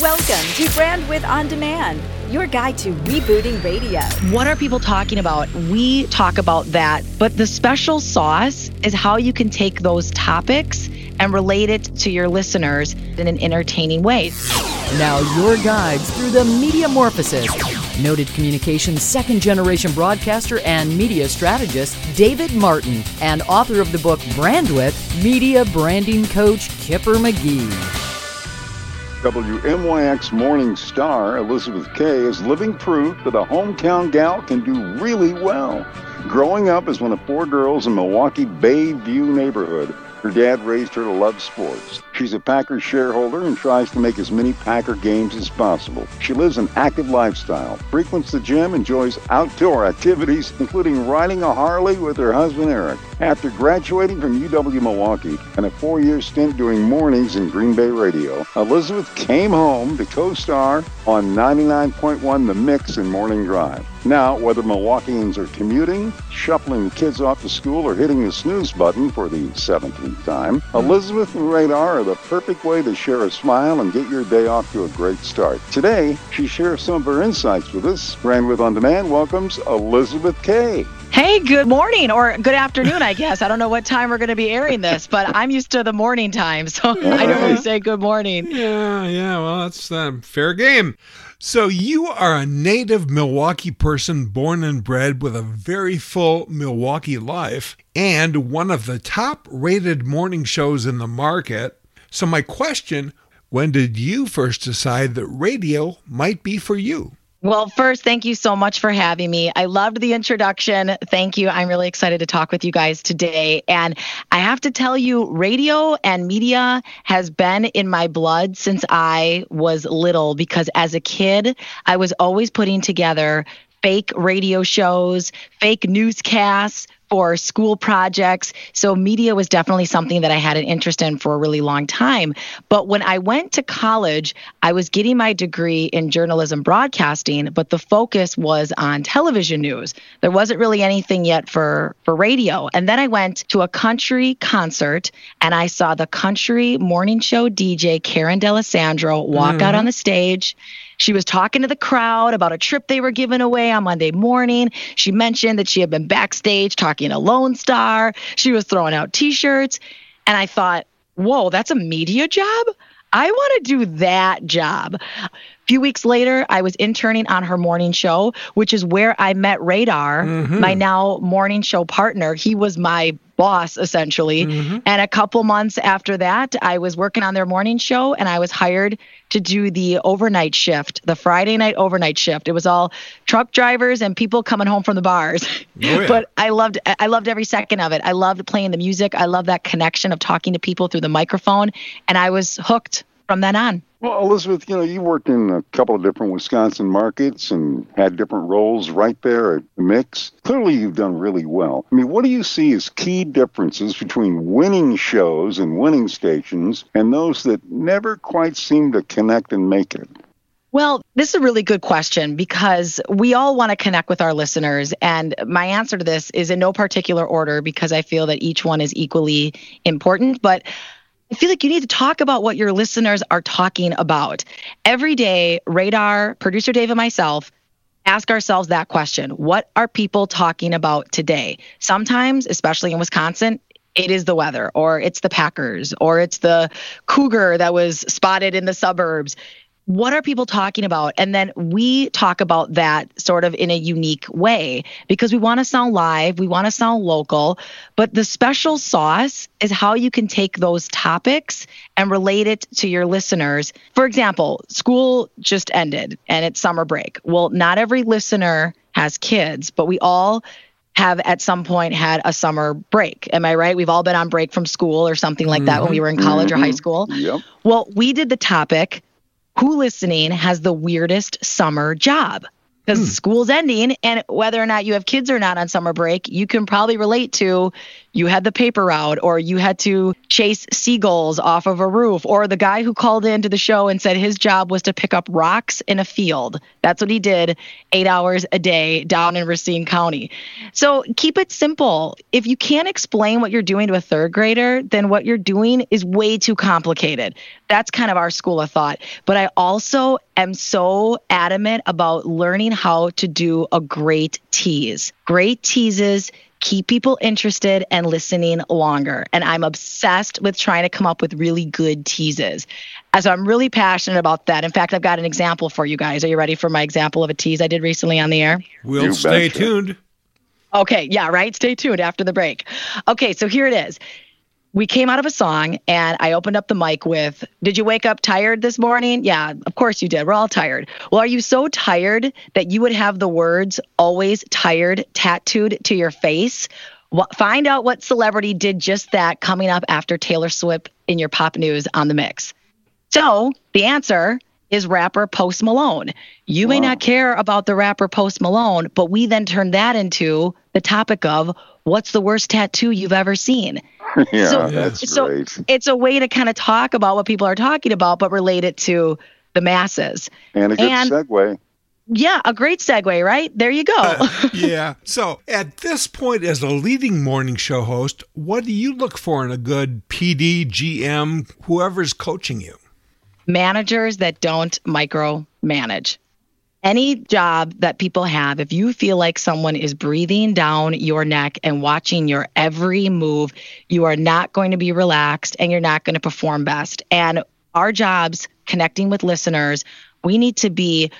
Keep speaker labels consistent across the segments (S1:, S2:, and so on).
S1: Welcome to Brandwidth On Demand, your guide to rebooting radio.
S2: What are people talking about? We talk about that, but the special sauce is how you can take those topics and relate it to your listeners in an entertaining way.
S3: Now, your guides through the media metamorphosis. Noted communications second generation broadcaster and media strategist David Martin, and author of the book Brandwidth, media branding coach Kipper McGee.
S4: WMYX Morning Star, Elizabeth Kay, is living proof that a hometown gal can do really well. Growing up as one of four girls in Milwaukee Bayview neighborhood, her dad raised her to love sports. She's a Packers shareholder and tries to make as many Packer games as possible. She lives an active lifestyle, frequents the gym, enjoys outdoor activities, including riding a Harley with her husband Eric. After graduating from UW Milwaukee and a four year stint doing mornings in Green Bay radio, Elizabeth came home to co star on 99.1 The Mix in Morning Drive. Now, whether Milwaukeeans are commuting, shuffling the kids off to school, or hitting the snooze button for the 17th time, Elizabeth and Radar are the perfect way to share a smile and get your day off to a great start. Today, she shares some of her insights with us. Brandwidth On Demand welcomes Elizabeth Kay.
S2: Hey, good morning or good afternoon, I guess. I don't know what time we're going to be airing this, but I'm used to the morning time, so I normally say good morning.
S5: Yeah, yeah, well, that's uh, fair game. So, you are a native Milwaukee person born and bred with a very full Milwaukee life and one of the top rated morning shows in the market. So, my question when did you first decide that radio might be for you?
S2: Well, first, thank you so much for having me. I loved the introduction. Thank you. I'm really excited to talk with you guys today. And I have to tell you, radio and media has been in my blood since I was little because as a kid, I was always putting together fake radio shows, fake newscasts, for school projects. So media was definitely something that I had an interest in for a really long time. But when I went to college, I was getting my degree in journalism broadcasting, but the focus was on television news. There wasn't really anything yet for for radio. And then I went to a country concert and I saw the country morning show DJ Karen D'Alessandro walk mm-hmm. out on the stage she was talking to the crowd about a trip they were giving away on Monday morning. She mentioned that she had been backstage talking to Lone Star. She was throwing out t shirts. And I thought, whoa, that's a media job? I want to do that job. A few weeks later, I was interning on her morning show, which is where I met Radar, mm-hmm. my now morning show partner. He was my boss essentially. Mm-hmm. And a couple months after that, I was working on their morning show and I was hired to do the overnight shift, the Friday night overnight shift. It was all truck drivers and people coming home from the bars. Oh, yeah. but I loved I loved every second of it. I loved playing the music. I loved that connection of talking to people through the microphone and I was hooked from then on.
S4: Well, Elizabeth, you know, you worked in a couple of different Wisconsin markets and had different roles right there at the mix. Clearly, you've done really well. I mean, what do you see as key differences between winning shows and winning stations and those that never quite seem to connect and make it?
S2: Well, this is a really good question because we all want to connect with our listeners. And my answer to this is in no particular order because I feel that each one is equally important. But I feel like you need to talk about what your listeners are talking about. Every day, Radar, producer Dave, and myself ask ourselves that question What are people talking about today? Sometimes, especially in Wisconsin, it is the weather, or it's the Packers, or it's the cougar that was spotted in the suburbs what are people talking about? And then we talk about that sort of in a unique way because we want to sound live, we want to sound local, but the special sauce is how you can take those topics and relate it to your listeners. For example, school just ended and it's summer break. Well, not every listener has kids, but we all have at some point had a summer break. Am I right? We've all been on break from school or something like that mm-hmm. when we were in college mm-hmm. or high school.
S4: Yep.
S2: Well, we did the topic who listening has the weirdest summer job? Because hmm. school's ending, and whether or not you have kids or not on summer break, you can probably relate to you had the paper route or you had to chase seagulls off of a roof or the guy who called into the show and said his job was to pick up rocks in a field. That's what he did 8 hours a day down in Racine County. So keep it simple. If you can't explain what you're doing to a third grader, then what you're doing is way too complicated. That's kind of our school of thought. But I also am so adamant about learning how to do a great tease. Great teases keep people interested and listening longer. And I'm obsessed with trying to come up with really good teases. So I'm really passionate about that. In fact, I've got an example for you guys. Are you ready for my example of a tease I did recently on the air?
S5: We'll
S4: You
S5: stay
S4: betcha.
S5: tuned.
S2: Okay, yeah, right. Stay tuned after the break. Okay, so here it is. We came out of a song and I opened up the mic with, Did you wake up tired this morning? Yeah, of course you did. We're all tired. Well, are you so tired that you would have the words always tired tattooed to your face? Find out what celebrity did just that coming up after Taylor Swift in your pop news on the mix. So the answer is rapper Post Malone. You may not care about the rapper Post Malone, but we then turned that into the topic of what's the worst tattoo you've ever seen.
S4: yeah,
S2: So-
S4: that's
S2: so-
S4: great.
S2: It's a way to kind of talk about what people are talking about, but relate it to the masses.
S4: And a good
S2: and-
S4: segue.
S2: Yeah, a great segue, right? There you go.
S5: Uh, yeah. So at this point, as a leading morning show host, what do you look for in a good PD, GM, whoever's coaching you?
S2: managers that don't micromanage. Any job that people have, if you feel like someone is breathing down your neck and watching your every move, you are not going to be relaxed and you're not going to perform best. And our jobs, connecting with listeners, we need to be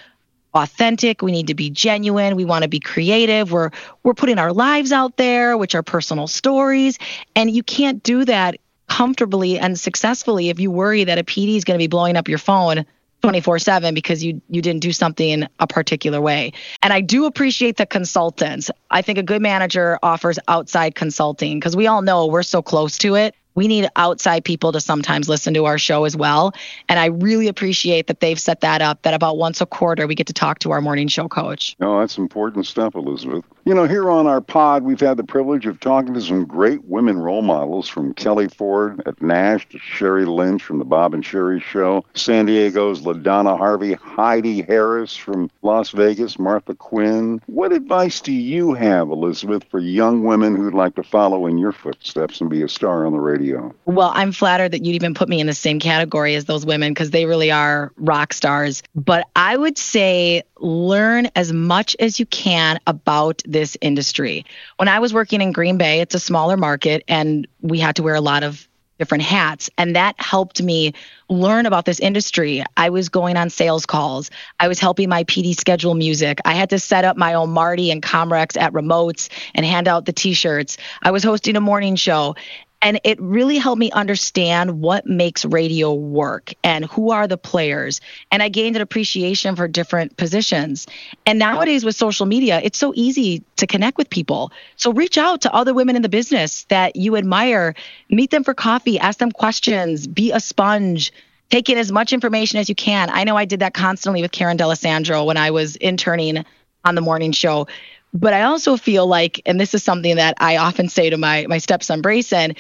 S2: authentic. We need to be genuine. We want to be creative. We're we're putting our lives out there which are personal stories. And you can't do that comfortably and successfully if you worry that a PD is going to be blowing up your phone 24/7 because you you didn't do something a particular way. And I do appreciate the consultants. I think a good manager offers outside consulting because we all know we're so close to it. We need outside people to sometimes listen to our show as well. And I really appreciate that they've set that up that about once a quarter we get to talk to our morning show coach.
S4: No, that's important stuff, Elizabeth. You know, here on our pod, we've had the privilege of talking to some great women role models from Kelly Ford at Nash to Sheri Lynch from the Bob and Sheri Show, San Diego's LaDonna Harvey, Heidi Harris from Las Vegas, Martha Quinn. What advice do you have, Elizabeth, for young women who'd like to follow in your footsteps and be a star on the radio?
S2: Well, I'm flattered that you'd even put me in the same category as those women because they really are rock stars. But I would say learn as much as you can about this industry. When I was working in Green Bay, it's a smaller market and we had to wear a lot of different hats. And that helped me learn about this industry. I was going on sales calls. I was helping my PD schedule music. I had to set up my own Marti and Comrex at remotes and hand out the t shirts. I was hosting a morning show. And it really helped me understand what makes radio work and who are the players. And I gained an appreciation for different positions. And nowadays with social media, it's so easy to connect with people. So reach out to other women in the business that you admire, meet them for coffee, ask them questions, be a sponge. Take in as much information as you can. I know I did that constantly with Karen D'Alessandro when I was interning on the morning show. But I also feel like, and this is something that I often say to my my stepson Brayson,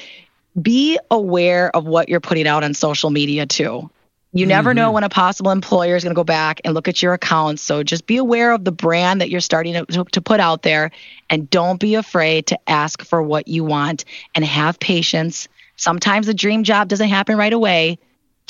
S2: be aware of what you're putting out on social media too. You never know mm-hmm. when a possible employer is going to go back and look at your accounts. So just be aware of the brand that you're starting to, to, to put out there and don't be afraid to ask for what you want and have patience. Sometimes the dream job doesn't happen right away.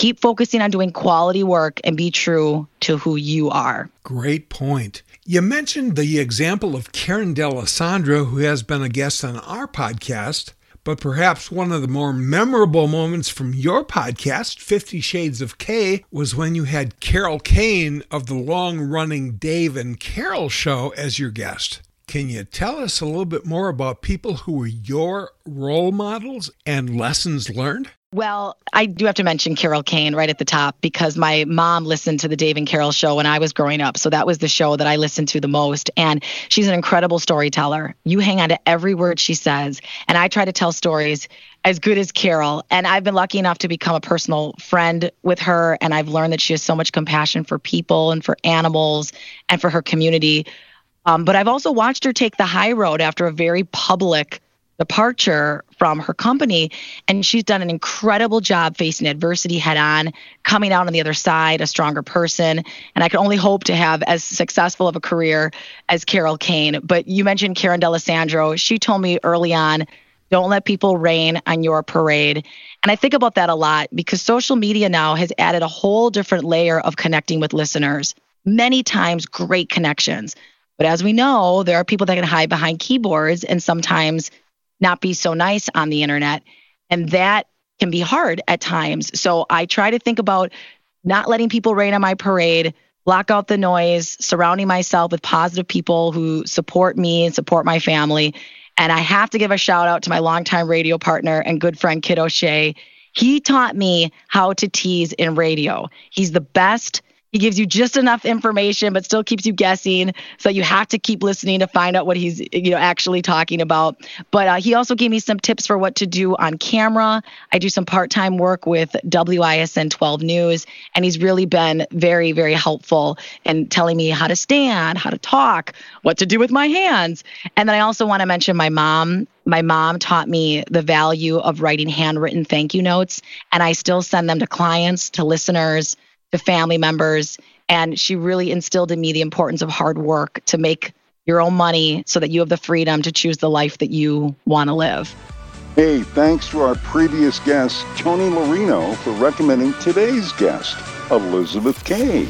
S2: Keep focusing on doing quality work and be true to who you are.
S5: Great point. You mentioned the example of Karen D'Alessandro, who has been a guest on our podcast, but perhaps one of the more memorable moments from your podcast, Fifty Shades of K, was when you had Carol Kane of the long running Dave and Carol show as your guest. Can you tell us a little bit more about people who were your role models and lessons learned?
S2: Well, I do have to mention Carol Kane right at the top because my mom listened to the Dave and Carol show when I was growing up. So that was the show that I listened to the most. And she's an incredible storyteller. You hang on to every word she says. And I try to tell stories as good as Carol. And I've been lucky enough to become a personal friend with her. And I've learned that she has so much compassion for people and for animals and for her community. Um, but I've also watched her take the high road after a very public departure from her company. And she's done an incredible job facing adversity head on, coming out on the other side, a stronger person. And I can only hope to have as successful of a career as Carol Kane. But you mentioned Karen D'Alessandro. She told me early on, don't let people rain on your parade. And I think about that a lot because social media now has added a whole different layer of connecting with listeners. Many times, great connections. But as we know, there are people that can hide behind keyboards and sometimes not be so nice on the internet. And that can be hard at times. So I try to think about not letting people rain on my parade, block out the noise, surrounding myself with positive people who support me and support my family. And I have to give a shout out to my longtime radio partner and good friend, Kid O'Shea. He taught me how to tease in radio. He's the best he gives you just enough information but still keeps you guessing. So you have to keep listening to find out what he's you know actually talking about. But uh, he also gave me some tips for what to do on camera. I do some part-time work with wisn 12 news and he's really been very very helpful in telling me how to stand how to talk what to do with my hands. And then i also want to mention my mom. My mom taught me the value of writing handwritten thank you notes and i still send them to clients to listeners to family members. And she really instilled in me the importance of hard work to make your own money so that you have the freedom to choose the life that you want to live.
S4: Hey, thanks to our previous guest, Tony Marino, for recommending today's guest, Elizabeth Kay.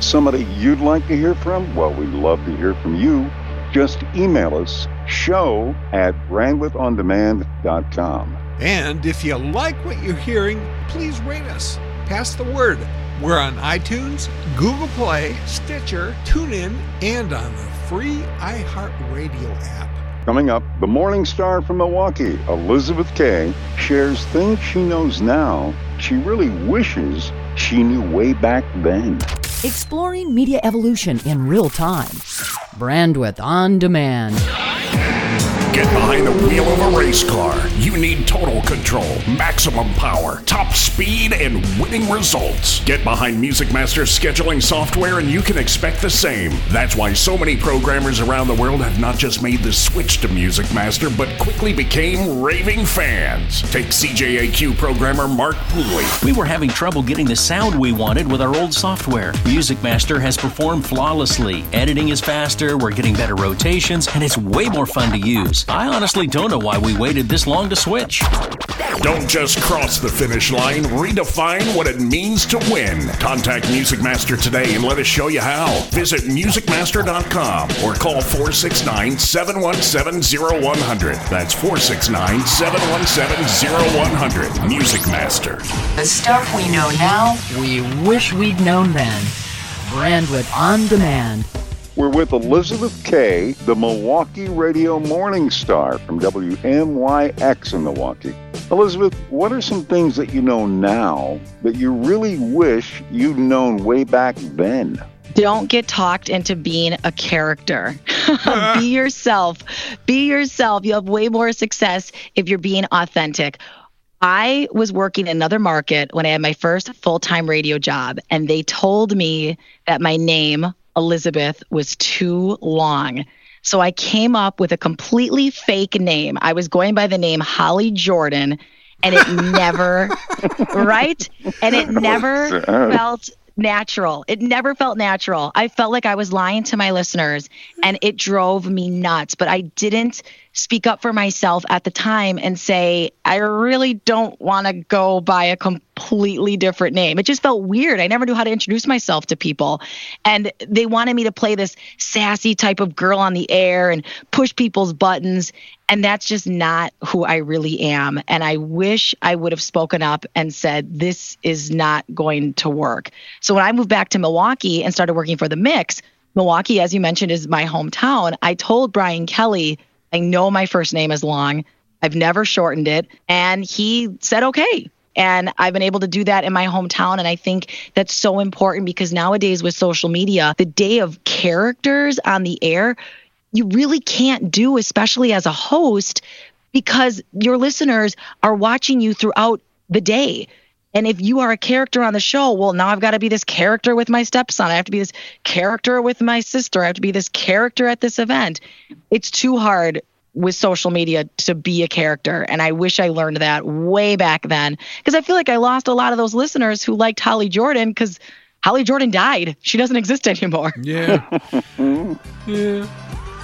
S4: Somebody you'd like to hear from? Well, we'd love to hear from you. Just email us show at brandwidthondemand.com.
S5: And if you like what you're hearing, please rate us. Pass the word. We're on iTunes, Google Play, Stitcher, TuneIn, and on the free iHeartRadio app.
S4: Coming up, the morning star from Milwaukee, Elizabeth Kay, shares things she knows now she really wishes she knew way back then.
S3: Exploring media evolution in real time. Brandwidth on demand.
S6: Get behind the wheel of a race car. You need total control, maximum power, top speed, and winning results. Get behind Music Master's scheduling software and you can expect the same. That's why so many programmers around the world have not just made the switch to Music Master, but quickly became raving fans. Take CJAQ programmer Mark Pooley.
S7: We were having trouble getting the sound we wanted with our old software. Music Master has performed flawlessly. Editing is faster, we're getting better rotations, and it's way more fun to use. I honestly don't know why we waited this long to switch.
S6: Don't just cross the finish line, redefine what it means to win. Contact Music Master today and let us show you how. Visit musicmaster.com or call 469 717 0100. That's 469 717 0100. Music Master.
S8: The stuff we know now,
S3: we wish we'd known then. Brandwidth on demand.
S4: We're with Elizabeth Kay, the Milwaukee Radio Morning Star from WMYX in Milwaukee. Elizabeth, what are some things that you know now that you really wish you'd known way back then?
S2: Don't get talked into being a character. Be yourself. Be yourself. You'll have way more success if you're being authentic. I was working in another market when I had my first full time radio job, and they told me that my name Elizabeth was too long. So I came up with a completely fake name. I was going by the name Holly Jordan, and it never, right? And it never felt natural. It never felt natural. I felt like I was lying to my listeners, and it drove me nuts. But I didn't speak up for myself at the time and say, I really don't want to go by a completely different name. It just felt weird. I never knew how to introduce myself to people. And they wanted me to play this sassy type of girl on the air and push people's buttons. And that's just not who I really am. And I wish I would have spoken up and said, this is not going to work. So when I moved back to Milwaukee and started working for The Mix, Milwaukee, as you mentioned, is my hometown. I told Brian Kelly, I know my first name is long. I've never shortened it. And he said, okay. And I've been able to do that in my hometown. And I think that's so important because nowadays with social media, the day of characters on the air, you really can't do, especially as a host, because your listeners are watching you throughout the day. And if you are a character on the show, well, now I've got to be this character with my stepson. I have to be this character with my sister. I have to be this character at this event. It's too hard with social media to be a character. And I wish I learned that way back then because I feel like I lost a lot of those listeners who liked Holly Jordan because Holly Jordan died. She doesn't exist anymore.
S5: Yeah. yeah.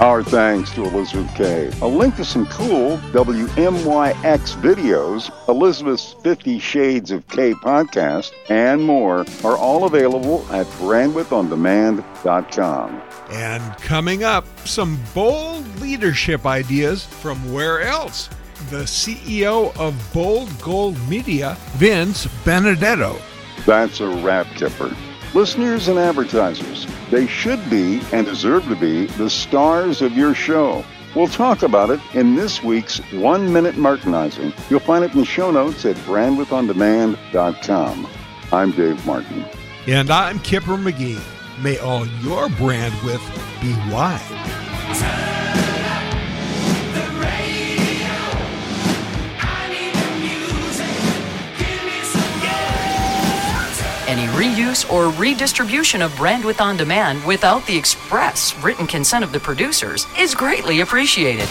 S4: Our thanks to Elizabeth Kay. A link to some cool WMYX videos, Elizabeth's 50 Shades of K podcast, and more are all available at brandwidthondemand.com.
S5: And coming up, some bold leadership ideas from where else? The CEO of Bold Gold Media, Vince Benedetto.
S4: That's a wrap kipper. Listeners and advertisers, they should be and deserve to be the stars of your show. We'll talk about it in this week's One Minute Martinizing. You'll find it in the show notes at brandwidthondemand.com. I'm Dave Martin.
S5: And I'm Kipper McGee. May all your brand width be wide.
S3: Reuse or redistribution of Brandwidth on Demand without the express written consent of the producers is greatly appreciated.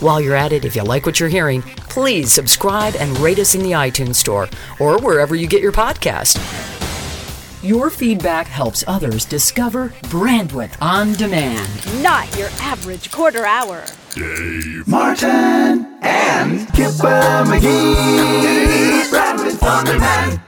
S3: While you're at it, if you like what you're hearing, please subscribe and rate us in the iTunes Store or wherever you get your podcast. Your feedback helps others discover Brandwidth on Demand.
S1: Not your average quarter hour.
S6: Dave
S9: Martin and Kipper McGee. Brandwidth on demand.